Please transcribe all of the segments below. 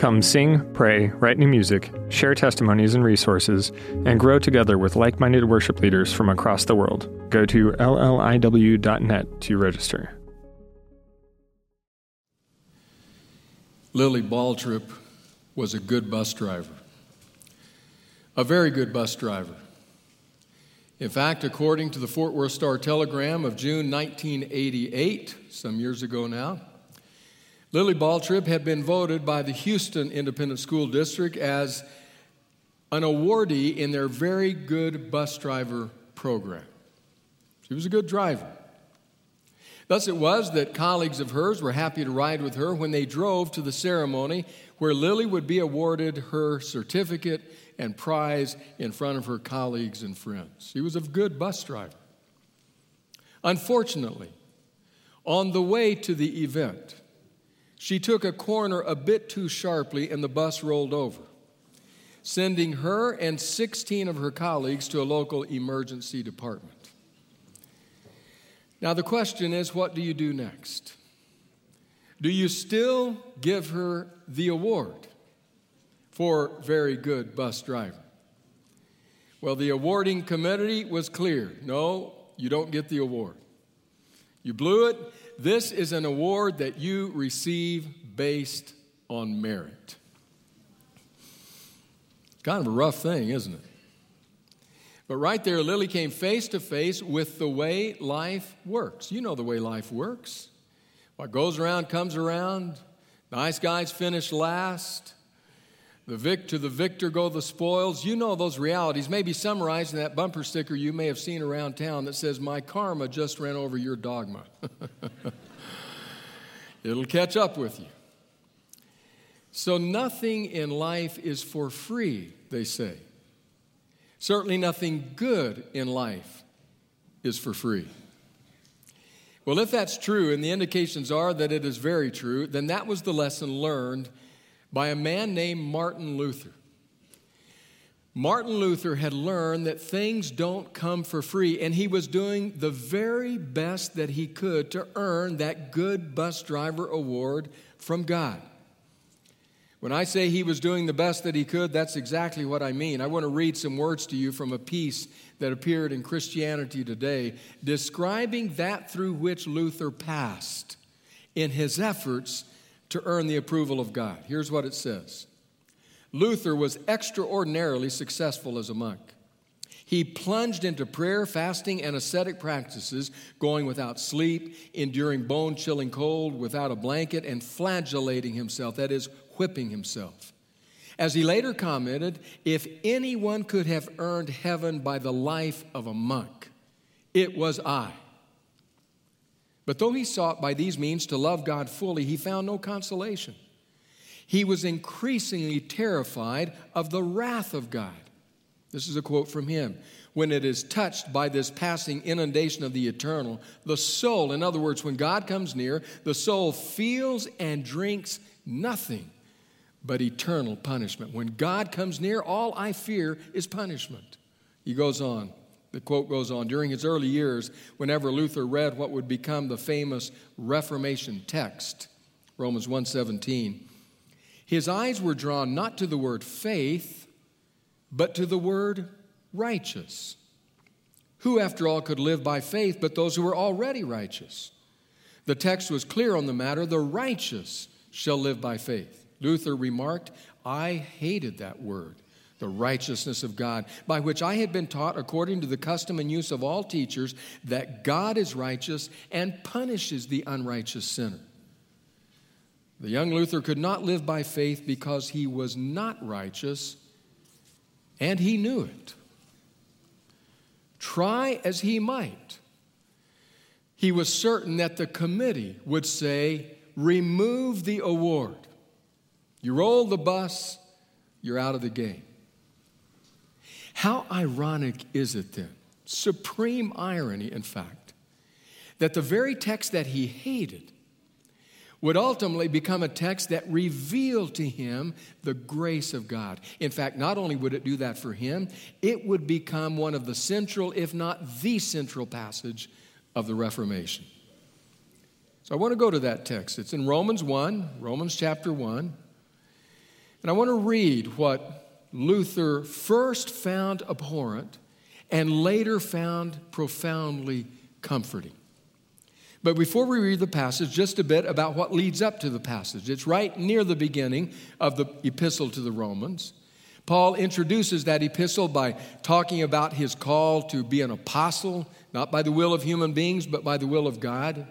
Come sing, pray, write new music, share testimonies and resources, and grow together with like minded worship leaders from across the world. Go to lliw.net to register. Lily Baltrip was a good bus driver, a very good bus driver. In fact, according to the Fort Worth Star Telegram of June 1988, some years ago now, Lily Baltrip had been voted by the Houston Independent School District as an awardee in their very good bus driver program. She was a good driver. Thus it was that colleagues of hers were happy to ride with her when they drove to the ceremony where Lily would be awarded her certificate and prize in front of her colleagues and friends. She was a good bus driver. Unfortunately, on the way to the event, she took a corner a bit too sharply and the bus rolled over, sending her and 16 of her colleagues to a local emergency department. Now, the question is what do you do next? Do you still give her the award for very good bus driver? Well, the awarding committee was clear no, you don't get the award. You blew it. This is an award that you receive based on merit. Kind of a rough thing, isn't it? But right there, Lily came face to face with the way life works. You know the way life works. What goes around comes around. Nice guys finish last. The vic to the victor go the spoils. You know those realities, maybe summarized in that bumper sticker you may have seen around town that says, My karma just ran over your dogma. It'll catch up with you. So, nothing in life is for free, they say. Certainly, nothing good in life is for free. Well, if that's true, and the indications are that it is very true, then that was the lesson learned by a man named Martin Luther. Martin Luther had learned that things don't come for free, and he was doing the very best that he could to earn that good bus driver award from God. When I say he was doing the best that he could, that's exactly what I mean. I want to read some words to you from a piece that appeared in Christianity Today describing that through which Luther passed in his efforts to earn the approval of God. Here's what it says Luther was extraordinarily successful as a monk. He plunged into prayer, fasting, and ascetic practices, going without sleep, enduring bone chilling cold without a blanket, and flagellating himself, that is, whipping himself. As he later commented, if anyone could have earned heaven by the life of a monk, it was I. But though he sought by these means to love God fully, he found no consolation. He was increasingly terrified of the wrath of God. This is a quote from him. When it is touched by this passing inundation of the eternal, the soul, in other words, when God comes near, the soul feels and drinks nothing but eternal punishment. When God comes near, all I fear is punishment. He goes on. The quote goes on During his early years, whenever Luther read what would become the famous Reformation text, Romans 1:17, his eyes were drawn not to the word faith, but to the word righteous. Who, after all, could live by faith but those who were already righteous? The text was clear on the matter the righteous shall live by faith. Luther remarked, I hated that word, the righteousness of God, by which I had been taught, according to the custom and use of all teachers, that God is righteous and punishes the unrighteous sinner. The young Luther could not live by faith because he was not righteous, and he knew it. Try as he might, he was certain that the committee would say, Remove the award. You roll the bus, you're out of the game. How ironic is it then? Supreme irony, in fact, that the very text that he hated would ultimately become a text that revealed to him the grace of God. In fact, not only would it do that for him, it would become one of the central, if not the central passage of the Reformation. So I want to go to that text. It's in Romans 1, Romans chapter 1. And I want to read what Luther first found abhorrent and later found profoundly comforting. But before we read the passage, just a bit about what leads up to the passage. It's right near the beginning of the epistle to the Romans. Paul introduces that epistle by talking about his call to be an apostle, not by the will of human beings, but by the will of God.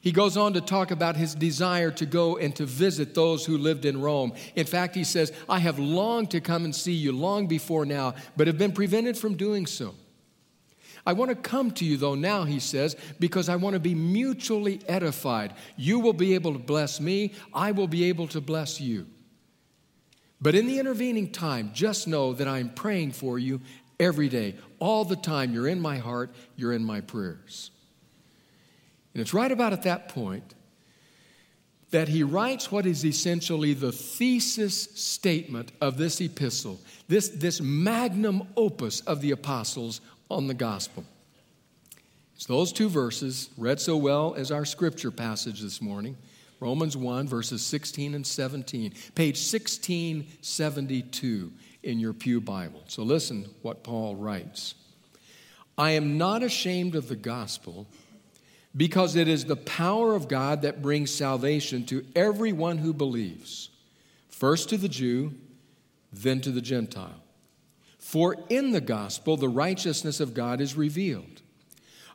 He goes on to talk about his desire to go and to visit those who lived in Rome. In fact, he says, I have longed to come and see you long before now, but have been prevented from doing so. I want to come to you, though, now, he says, because I want to be mutually edified. You will be able to bless me, I will be able to bless you. But in the intervening time, just know that I'm praying for you every day. All the time, you're in my heart, you're in my prayers. And it's right about at that point that he writes what is essentially the thesis statement of this epistle, this, this magnum opus of the apostles on the gospel. It's those two verses, read so well as our scripture passage this morning Romans 1, verses 16 and 17, page 1672 in your Pew Bible. So listen what Paul writes I am not ashamed of the gospel because it is the power of God that brings salvation to everyone who believes, first to the Jew, then to the Gentile. For in the gospel, the righteousness of God is revealed,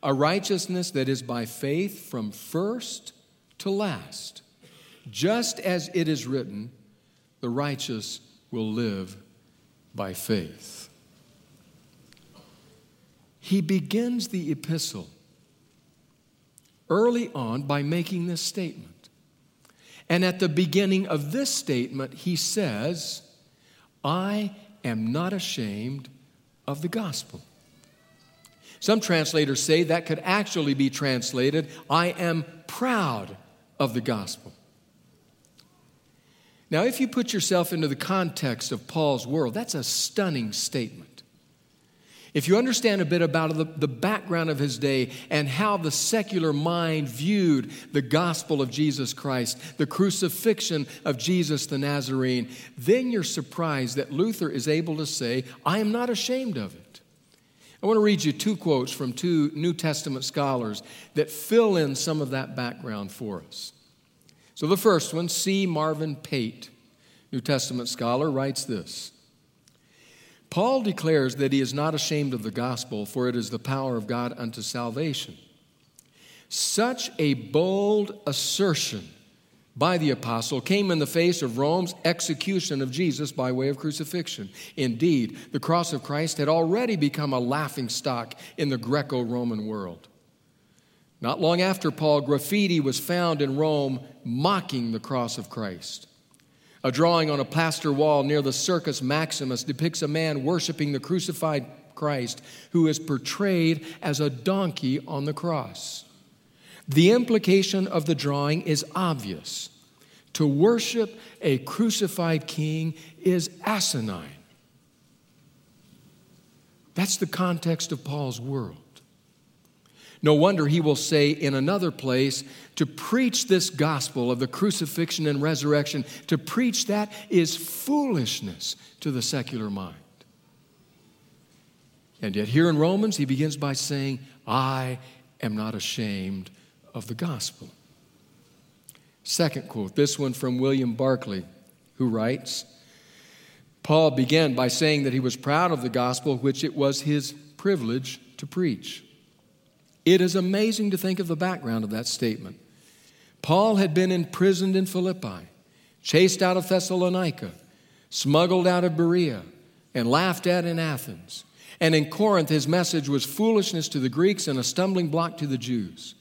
a righteousness that is by faith from first to last. Just as it is written, the righteous will live by faith. He begins the epistle early on by making this statement. And at the beginning of this statement, he says, I am not ashamed of the gospel. Some translators say that could actually be translated, I am proud of the gospel. Now, if you put yourself into the context of Paul's world, that's a stunning statement. If you understand a bit about the, the, background of his day and how the secular mind viewed the gospel of Jesus Christ, the crucifixion of Jesus the Nazarene, then you're surprised that Luther is able to say, I am not ashamed of it. I want to read you two quotes from two New Testament scholars that fill in some of that background for us. So the first one, C. Marvin Pate, New Testament scholar, writes this. Paul declares that he is not ashamed of the gospel, for it is the power of God unto salvation. Such a bold assertion by the apostle came in the face of Rome's execution of Jesus by way of crucifixion. Indeed, the cross of Christ had already become a laughing stock in the Greco Roman world. Not long after Paul, graffiti was found in Rome mocking the cross of Christ. A drawing on a plaster wall near the Circus Maximus depicts a man worshiping the crucified Christ who is portrayed as a donkey on the cross. The implication of the drawing is obvious. To worship a crucified king is asinine. That's the context of Paul's world. No wonder he will say in another place to preach this gospel of the crucifixion and resurrection, to preach that is foolishness to the secular mind. And yet, here in Romans, he begins by saying, I am not ashamed of the gospel. Second quote, this one from William Barclay, who writes Paul began by saying that he was proud of the gospel, which it was his privilege to preach. It is amazing to think of the background of that statement. Paul had been imprisoned in Philippi, chased out of Thessalonica, smuggled out of Berea, and laughed at in Athens. And in Corinth, his message was foolishness to the Greeks and a stumbling block to the Jews.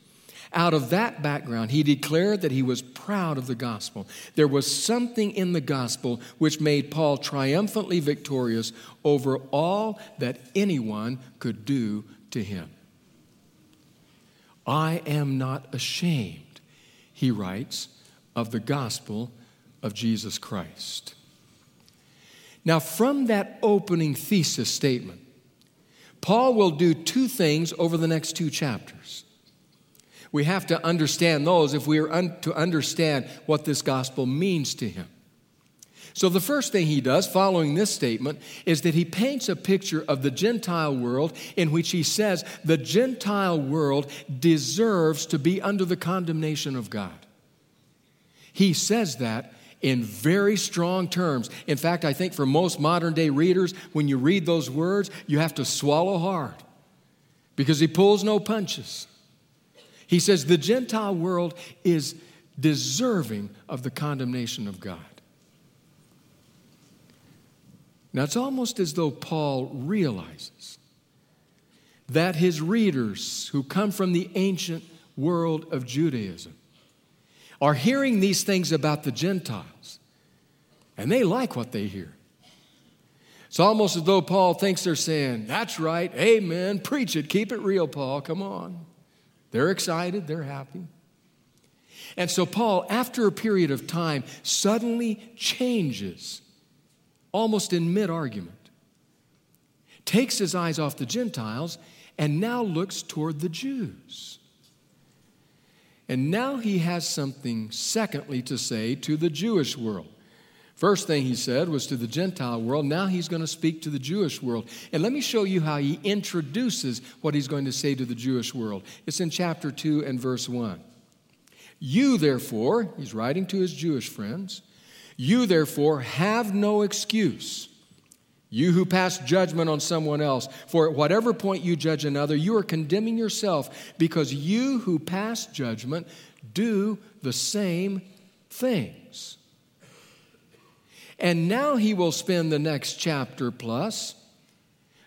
Out of that background, he declared that he was proud of the gospel. There was something in the gospel which made Paul triumphantly victorious over all that anyone could do to him. I am not ashamed, he writes, of the gospel of Jesus Christ. Now, from that opening thesis statement, Paul will do two things over the next two chapters. We have to understand those if we are un- to understand what this gospel means to him. So, the first thing he does following this statement is that he paints a picture of the Gentile world in which he says the Gentile world deserves to be under the condemnation of God. He says that in very strong terms. In fact, I think for most modern day readers, when you read those words, you have to swallow hard because he pulls no punches. He says the Gentile world is deserving of the condemnation of God. Now, it's almost as though Paul realizes that his readers who come from the ancient world of Judaism are hearing these things about the Gentiles, and they like what they hear. It's almost as though Paul thinks they're saying, That's right, amen, preach it, keep it real, Paul, come on. They're excited, they're happy. And so, Paul, after a period of time, suddenly changes, almost in mid argument, takes his eyes off the Gentiles, and now looks toward the Jews. And now he has something, secondly, to say to the Jewish world. First thing he said was to the Gentile world. Now he's going to speak to the Jewish world. And let me show you how he introduces what he's going to say to the Jewish world. It's in chapter 2 and verse 1. You, therefore, he's writing to his Jewish friends, you, therefore, have no excuse you who pass judgment on someone else, for at whatever point you judge another, you are condemning yourself because you who pass judgment do the same things. And now he will spend the next chapter plus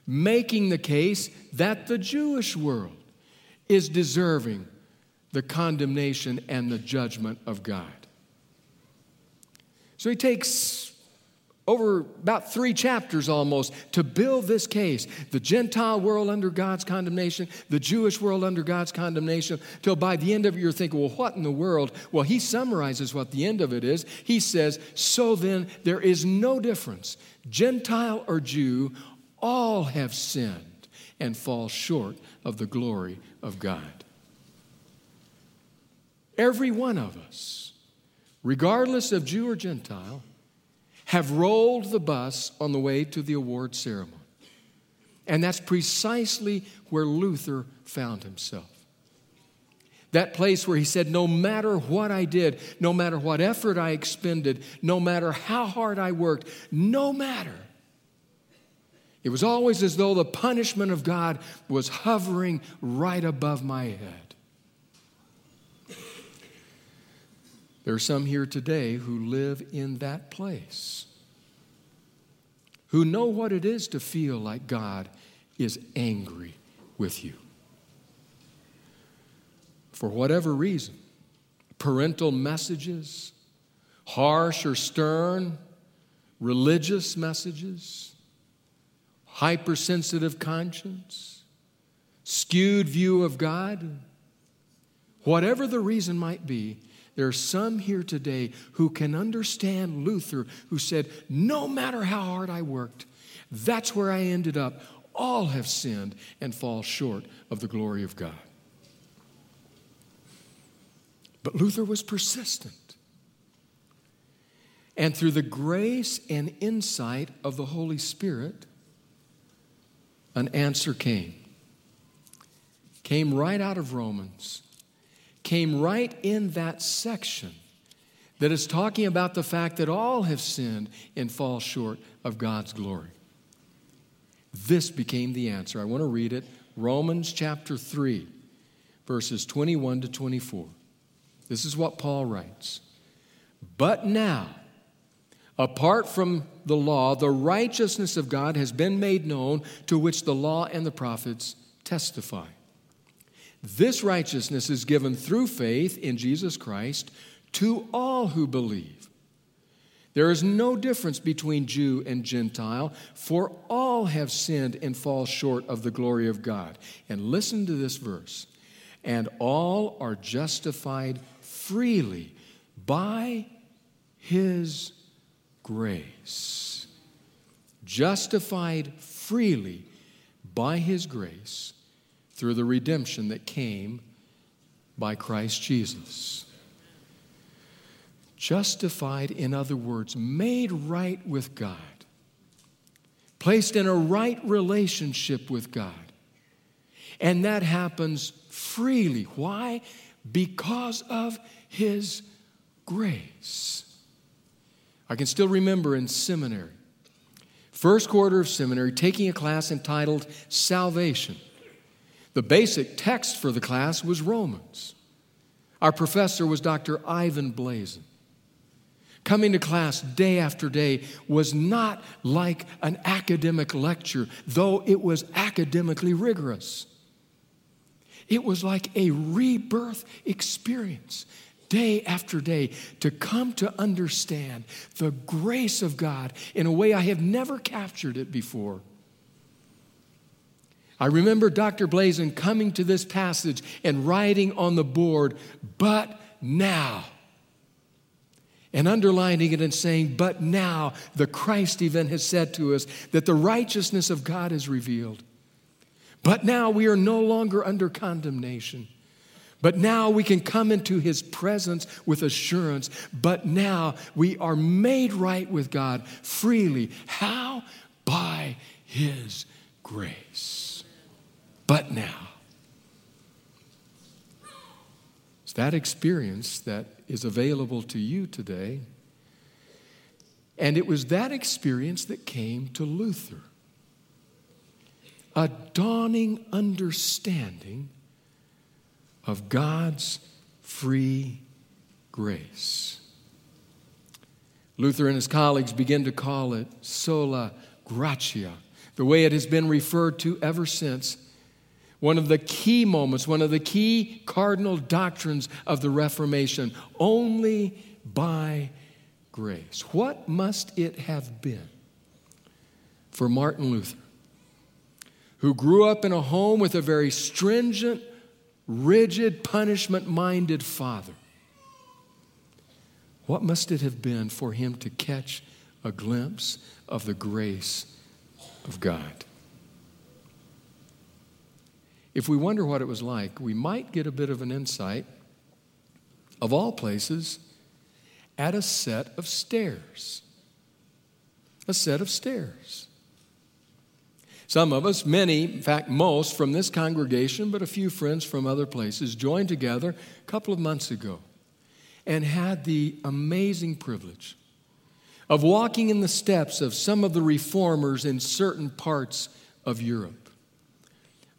making the case that the Jewish world is deserving the condemnation and the judgment of God. So he takes over about three chapters almost to build this case the Gentile world under God's condemnation, the Jewish world under God's condemnation, till by the end of it you're thinking, well, what in the world? Well, he summarizes what the end of it is. He says, So then, there is no difference, Gentile or Jew, all have sinned and fall short of the glory of God. Every one of us, regardless of Jew or Gentile, have rolled the bus on the way to the award ceremony. And that's precisely where Luther found himself. That place where he said, No matter what I did, no matter what effort I expended, no matter how hard I worked, no matter. It was always as though the punishment of God was hovering right above my head. There are some here today who live in that place, who know what it is to feel like God is angry with you. For whatever reason, parental messages, harsh or stern, religious messages, hypersensitive conscience, skewed view of God, whatever the reason might be, there are some here today who can understand Luther, who said, No matter how hard I worked, that's where I ended up. All have sinned and fall short of the glory of God. But Luther was persistent. And through the grace and insight of the Holy Spirit, an answer came. Came right out of Romans came right in that section that is talking about the fact that all have sinned and fall short of God's glory. This became the answer. I want to read it Romans chapter 3, verses 21 to 24. This is what Paul writes. But now, apart from the law, the righteousness of God has been made known, to which the law and the prophets testify. This righteousness is given through faith in Jesus Christ to all who believe. There is no difference between Jew and Gentile, for all have sinned and fall short of the glory of God. And listen to this verse and all are justified freely by his grace. Justified freely by his grace through the redemption that came by Christ Jesus. Justified, in other words, made right with God, placed in a right relationship with God. And that happens freely. Why? Because of His grace. I can still remember in seminary, first quarter of seminary, taking a class entitled Salvation. The basic text for the class was Romans. Our professor was Dr. Ivan Blazen. Coming to class day after day was not like an academic lecture, though it was academically rigorous. It was like a rebirth experience day after day to come to understand the grace of God in a way I have never captured it before. I remember Dr. Blazen coming to this passage and writing on the board, but now. And underlining it and saying, but now the Christ event has said to us that the righteousness of God is revealed. But now we are no longer under condemnation. But now we can come into his presence with assurance. But now we are made right with God freely. How? By his grace but now. It's that experience that is available to you today. And it was that experience that came to Luther a dawning understanding of God's free grace. Luther and his colleagues begin to call it sola gratia, the way it has been referred to ever since one of the key moments, one of the key cardinal doctrines of the Reformation only by grace. What must it have been for Martin Luther, who grew up in a home with a very stringent, rigid, punishment minded father? What must it have been for him to catch a glimpse of the grace of God? If we wonder what it was like, we might get a bit of an insight, of all places, at a set of stairs. A set of stairs. Some of us, many, in fact, most from this congregation, but a few friends from other places, joined together a couple of months ago and had the amazing privilege of walking in the steps of some of the reformers in certain parts of Europe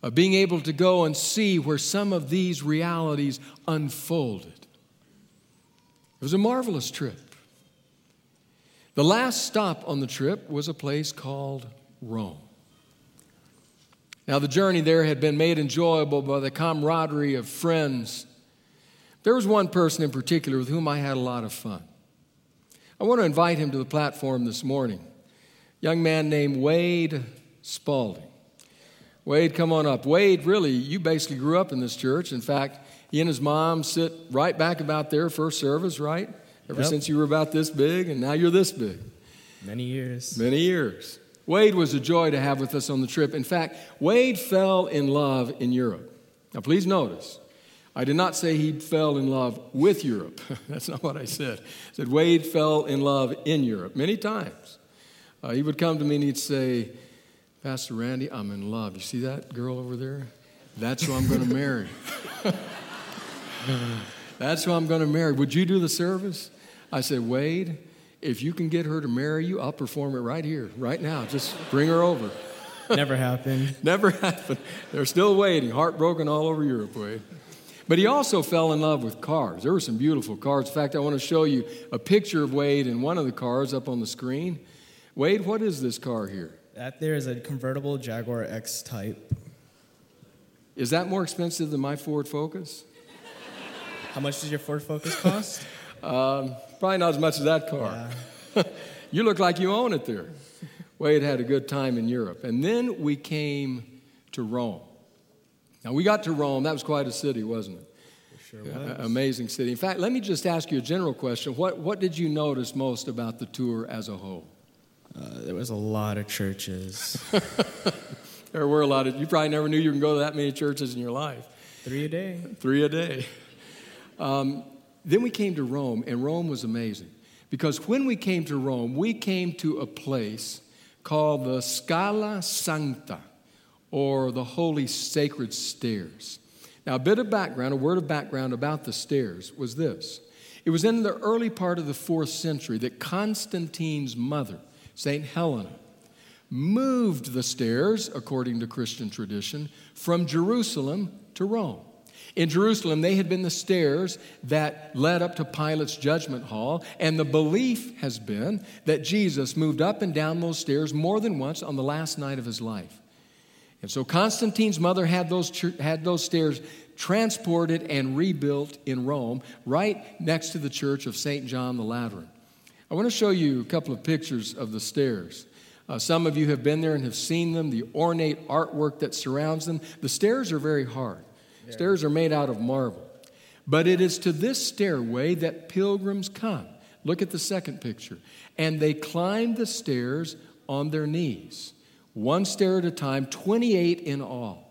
of being able to go and see where some of these realities unfolded. It was a marvelous trip. The last stop on the trip was a place called Rome. Now, the journey there had been made enjoyable by the camaraderie of friends. There was one person in particular with whom I had a lot of fun. I want to invite him to the platform this morning. A young man named Wade Spalding. Wade, come on up. Wade, really, you basically grew up in this church. In fact, he and his mom sit right back about there first service, right? Ever yep. since you were about this big, and now you're this big. Many years. Many years. Wade was a joy to have with us on the trip. In fact, Wade fell in love in Europe. Now, please notice, I did not say he fell in love with Europe. That's not what I said. I said Wade fell in love in Europe many times. Uh, he would come to me and he'd say, Pastor Randy, I'm in love. You see that girl over there? That's who I'm going to marry. That's who I'm going to marry. Would you do the service? I said, Wade, if you can get her to marry you, I'll perform it right here, right now. Just bring her over. Never happened. Never happened. They're still waiting, heartbroken all over Europe, Wade. But he also fell in love with cars. There were some beautiful cars. In fact, I want to show you a picture of Wade in one of the cars up on the screen. Wade, what is this car here? That there is a convertible Jaguar X Type. Is that more expensive than my Ford Focus? How much does your Ford Focus cost? um, probably not as much as that car. Yeah. you look like you own it there. Wade had a good time in Europe. And then we came to Rome. Now, we got to Rome. That was quite a city, wasn't it? Sure was. amazing city. In fact, let me just ask you a general question. What, what did you notice most about the tour as a whole? Uh, there was a lot of churches. There were a lot of, you probably never knew you could go to that many churches in your life. Three a day. Three a day. Um, then we came to Rome, and Rome was amazing. Because when we came to Rome, we came to a place called the Scala Sancta, or the Holy Sacred Stairs. Now, a bit of background, a word of background about the stairs was this. It was in the early part of the fourth century that Constantine's mother, St. Helena, moved the stairs, according to Christian tradition, from Jerusalem to Rome. In Jerusalem, they had been the stairs that led up to Pilate's judgment hall, and the belief has been that Jesus moved up and down those stairs more than once on the last night of his life. And so Constantine's mother had those, had those stairs transported and rebuilt in Rome, right next to the church of St. John the Lateran. I want to show you a couple of pictures of the stairs. Uh, some of you have been there and have seen them, the ornate artwork that surrounds them. The stairs are very hard, yeah. stairs are made out of marble. But it is to this stairway that pilgrims come. Look at the second picture. And they climb the stairs on their knees, one stair at a time, 28 in all.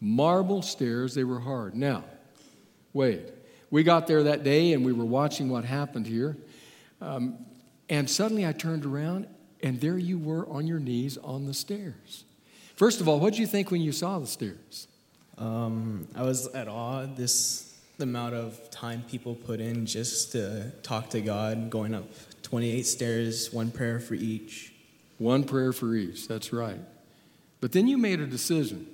Marble stairs, they were hard. Now, wait. We got there that day and we were watching what happened here. Um, and suddenly I turned around and there you were on your knees on the stairs. First of all, what did you think when you saw the stairs? Um, I was at awe. This the amount of time people put in just to talk to God, going up 28 stairs, one prayer for each. One prayer for each. That's right. But then you made a decision.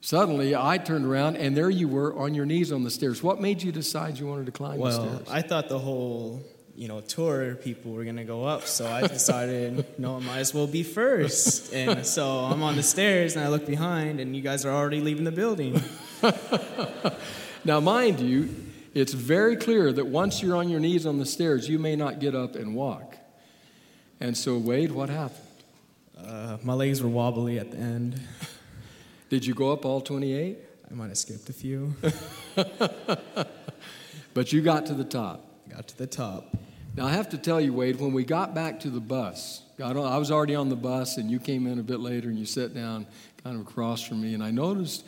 Suddenly, I turned around and there you were on your knees on the stairs. What made you decide you wanted to climb well, the stairs? I thought the whole you know, tour, people were gonna go up. So I decided, you know, I might as well be first. And so I'm on the stairs and I look behind, and you guys are already leaving the building. now, mind you, it's very clear that once you're on your knees on the stairs, you may not get up and walk. And so, Wade, what happened? Uh, my legs were wobbly at the end. Did you go up all 28? I might have skipped a few. but you got to the top. Got to the top. Now, I have to tell you, Wade, when we got back to the bus, got on, I was already on the bus, and you came in a bit later and you sat down kind of across from me, and I noticed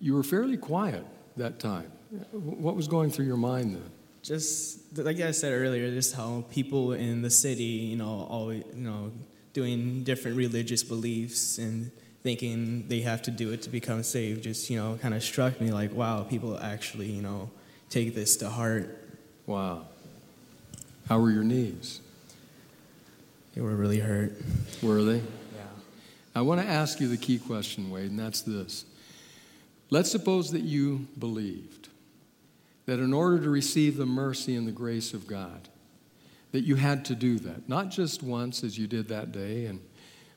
you were fairly quiet that time. What was going through your mind then? Just like I said earlier, just how people in the city, you know, always, you know, doing different religious beliefs and thinking they have to do it to become saved, just you know, kind of struck me like, wow, people actually, you know, take this to heart. Wow. How were your knees? They were really hurt. Were they? Yeah. I want to ask you the key question, Wade, and that's this. Let's suppose that you believed that in order to receive the mercy and the grace of God, that you had to do that, not just once as you did that day, and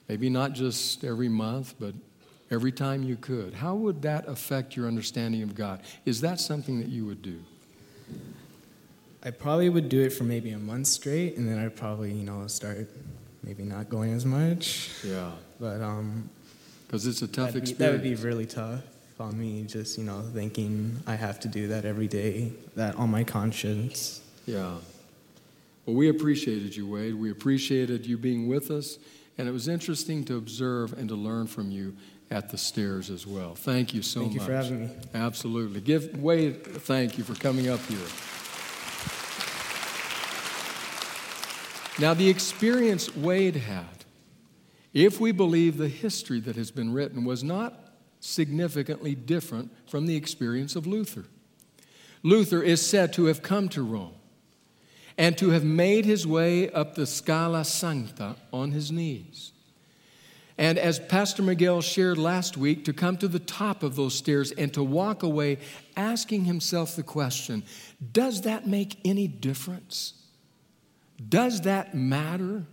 maybe not just every month, but every time you could. How would that affect your understanding of God? Is that something that you would do? I probably would do it for maybe a month straight, and then I'd probably, you know, start maybe not going as much. Yeah. But um, because it's a tough be, experience. That would be really tough on me. Just you know, thinking I have to do that every day, that on my conscience. Yeah. Well, we appreciated you, Wade. We appreciated you being with us, and it was interesting to observe and to learn from you at the stairs as well. Thank you so thank much. Thank you for having me. Absolutely. Give Wade thank you for coming up here. Now, the experience Wade had, if we believe the history that has been written, was not significantly different from the experience of Luther. Luther is said to have come to Rome and to have made his way up the Scala Sancta on his knees. And as Pastor Miguel shared last week, to come to the top of those stairs and to walk away asking himself the question Does that make any difference? Does that matter?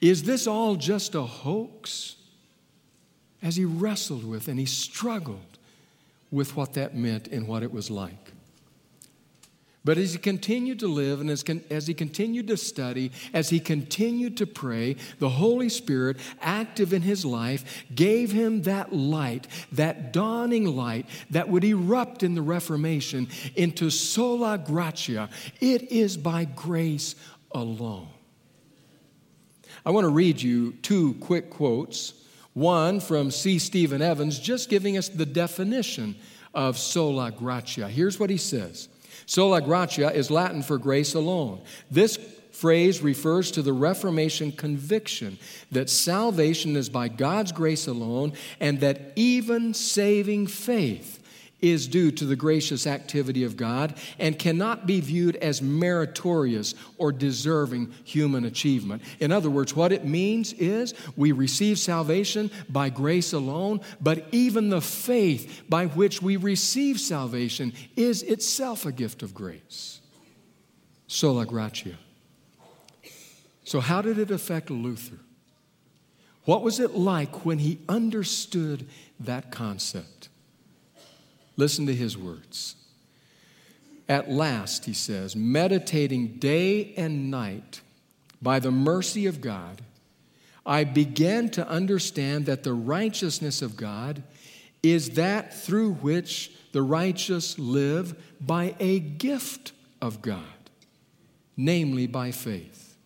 Is this all just a hoax? As he wrestled with and he struggled with what that meant and what it was like. But as he continued to live and as, as, he continued to study, as he continued to pray, the Holy Spirit, active in his life, gave him that light, that dawning light that would erupt in the Reformation into sola gratia. It is by grace alone. I want to read you two quick quotes. One from C. Stephen Evans, just giving us the definition of sola gratia. Here's what he says Sola gratia is Latin for grace alone. This phrase refers to the Reformation conviction that salvation is by God's grace alone and that even saving faith is due to the gracious activity of God and cannot be viewed as meritorious or deserving human achievement. In other words, what it means is we receive salvation by grace alone, but even the faith by which we receive salvation is itself a gift of grace. Sola gratia. So, how did it affect Luther? What was it like when he understood that concept? Listen to his words. At last, he says, meditating day and night by the mercy of God, I began to understand that the righteousness of God is that through which the righteous live by a gift of God, namely by faith.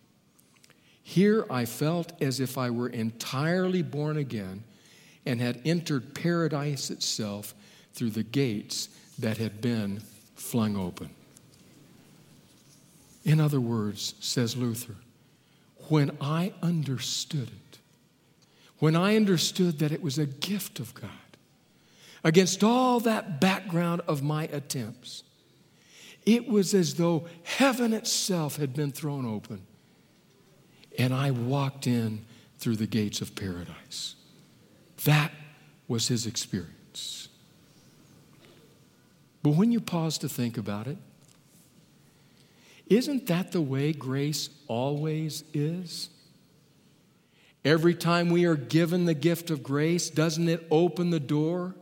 Here I felt as if I were entirely born again and had entered paradise itself through the gates that had been flung open. In other words, says Luther, when I understood it, when I understood that it was a gift of God, against all that background of my attempts, it was as though heaven itself had been thrown open and I walked in through the gates of paradise. That was his experience. But when you pause to think about it, isn't that the way grace always is? Every time we are given the gift of grace, doesn't it open the door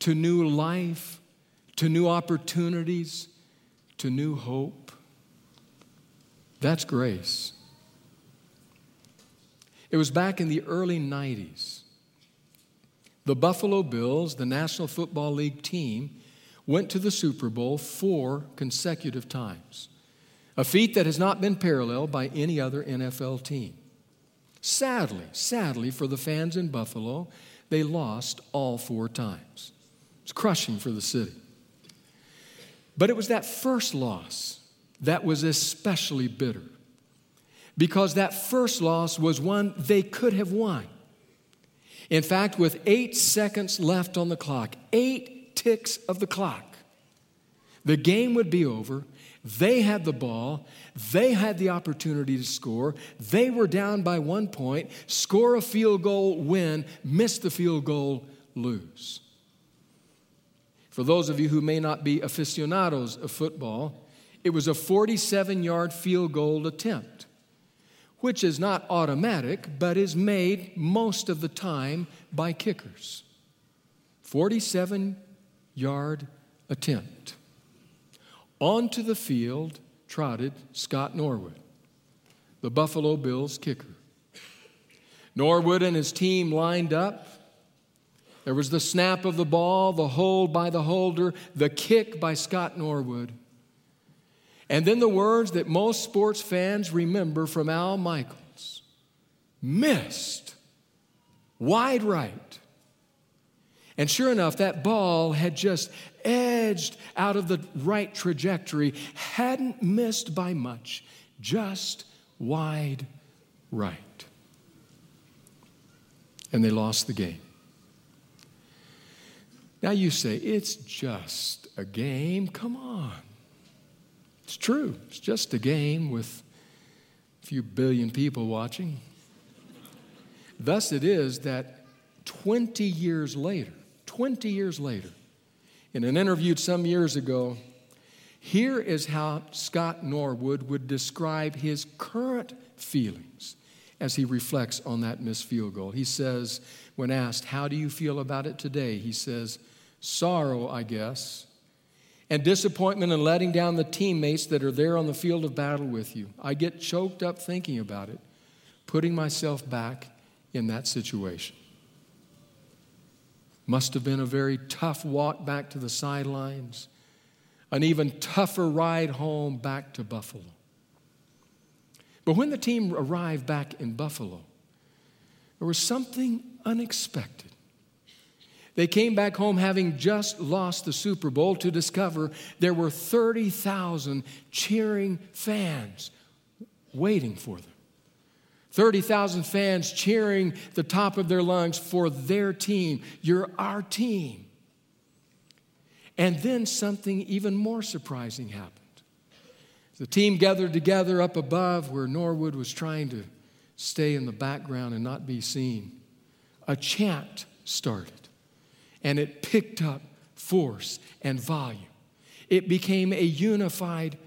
to new life, to new opportunities, to new hope? That's grace. It was back in the early 90s. The Buffalo Bills, the National Football League team, went to the Super Bowl four consecutive times, a feat that has not been paralleled by any other NFL team. Sadly, sadly for the fans in Buffalo, they lost all four times. It's crushing for the city. But it was that first loss that was especially bitter because that first loss was one they could have won. In fact, with eight seconds left on the clock, eight ticks of the clock. The game would be over. They had the ball. They had the opportunity to score. They were down by one point, score a field goal, win, miss the field goal, lose. For those of you who may not be aficionados of football, it was a 47 yard field goal attempt, which is not automatic, but is made most of the time by kickers. 47 yard attempt. Onto the field trotted Scott Norwood, the Buffalo Bills kicker. Norwood and his team lined up. There was the snap of the ball, the hold by the holder, the kick by Scott Norwood. And then the words that most sports fans remember from Al Michaels missed, wide right. And sure enough, that ball had just edged out of the right trajectory, hadn't missed by much, just wide right. And they lost the game. Now you say, it's just a game. Come on. It's true. It's just a game with a few billion people watching. Thus it is that 20 years later, 20 years later, in an interview some years ago, here is how Scott Norwood would describe his current feelings as he reflects on that missed field goal. He says, when asked, How do you feel about it today? He says, sorrow, I guess, and disappointment in letting down the teammates that are there on the field of battle with you. I get choked up thinking about it, putting myself back in that situation. Must have been a very tough walk back to the sidelines, an even tougher ride home back to Buffalo. But when the team arrived back in Buffalo, there was something unexpected. They came back home having just lost the Super Bowl to discover there were 30,000 cheering fans waiting for them. 30,000 fans cheering the top of their lungs for their team. You're our team. And then something even more surprising happened. The team gathered together up above where Norwood was trying to stay in the background and not be seen. A chant started, and it picked up force and volume. It became a unified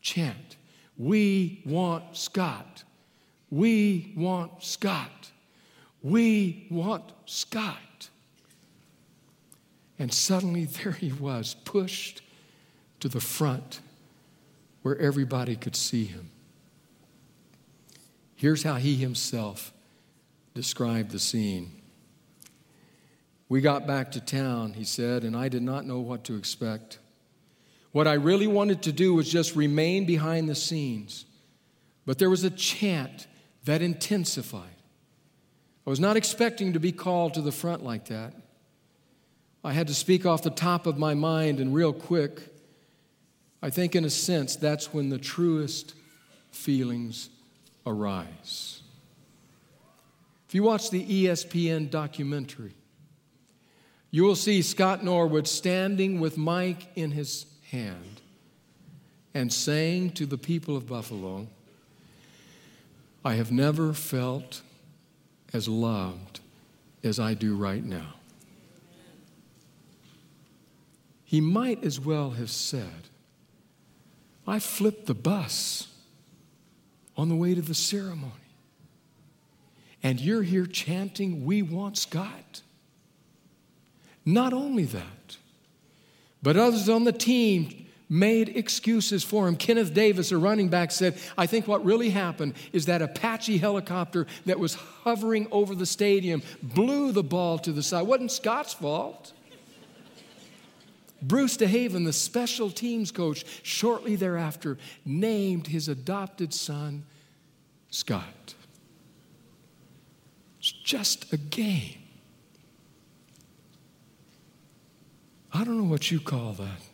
chant. We want Scott. We want Scott. We want Scott. And suddenly there he was, pushed to the front where everybody could see him. Here's how he himself described the scene. We got back to town, he said, and I did not know what to expect. What I really wanted to do was just remain behind the scenes. But there was a chant that intensified. I was not expecting to be called to the front like that. I had to speak off the top of my mind and real quick. I think, in a sense, that's when the truest feelings arise. If you watch the ESPN documentary, you will see Scott Norwood standing with mic in his hand and saying to the people of Buffalo, I have never felt as loved as I do right now. He might as well have said, I flipped the bus on the way to the ceremony. And you're here chanting, We want Scott. Not only that, but others on the team made excuses for him. Kenneth Davis, a running back, said, I think what really happened is that Apache helicopter that was hovering over the stadium blew the ball to the side. It wasn't Scott's fault. Bruce DeHaven, the special teams coach, shortly thereafter named his adopted son Scott. It's just a game. I don't know what you call that.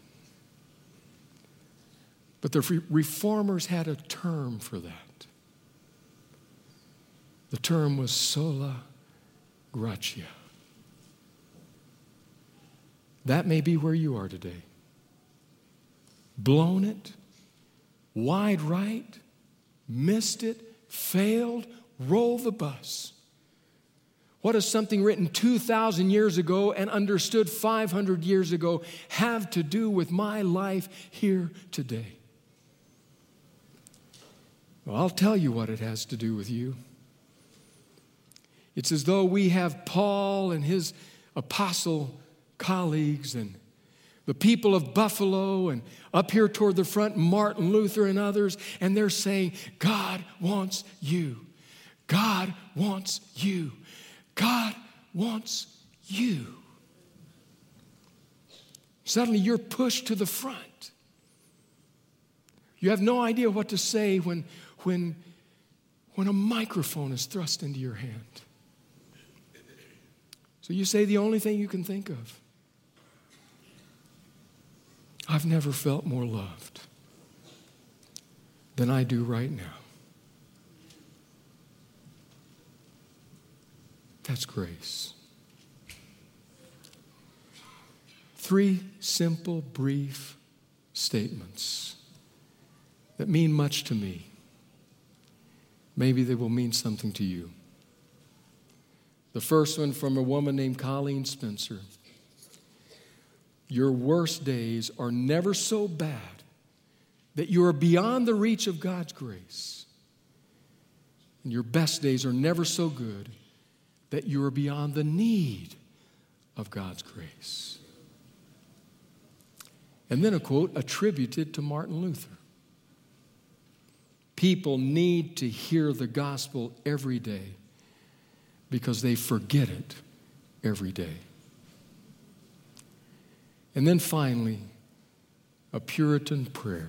But the reformers had a term for that. The term was sola gratia. That may be where you are today. Blown it, wide right, missed it, failed, roll the bus. What does something written 2,000 years ago and understood 500 years ago have to do with my life here today? Well, I'll tell you what it has to do with you. It's as though we have Paul and his apostle colleagues and the people of Buffalo and up here toward the front, Martin Luther and others, and they're saying, God wants you. God wants you. God wants you. Suddenly you're pushed to the front. You have no idea what to say when, when, when a microphone is thrust into your hand. So you say the only thing you can think of. I've never felt more loved than I do right now. That's grace. Three simple, brief statements that mean much to me maybe they will mean something to you. The first one from a woman named Colleen Spencer. Your worst days are never so bad that you are beyond the reach of God's grace. And your best days are never so good that you are beyond the need of God's grace. And then a quote attributed to Martin Luther. People need to hear the gospel every day because they forget it every day. And then finally, a Puritan prayer.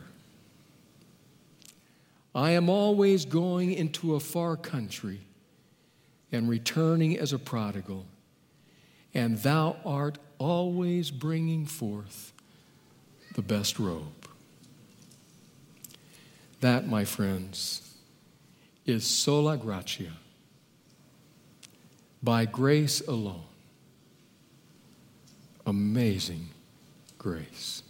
I am always going into a far country and returning as a prodigal, and thou art always bringing forth the best robe. That, my friends, is sola gratia, by grace alone. Amazing grace.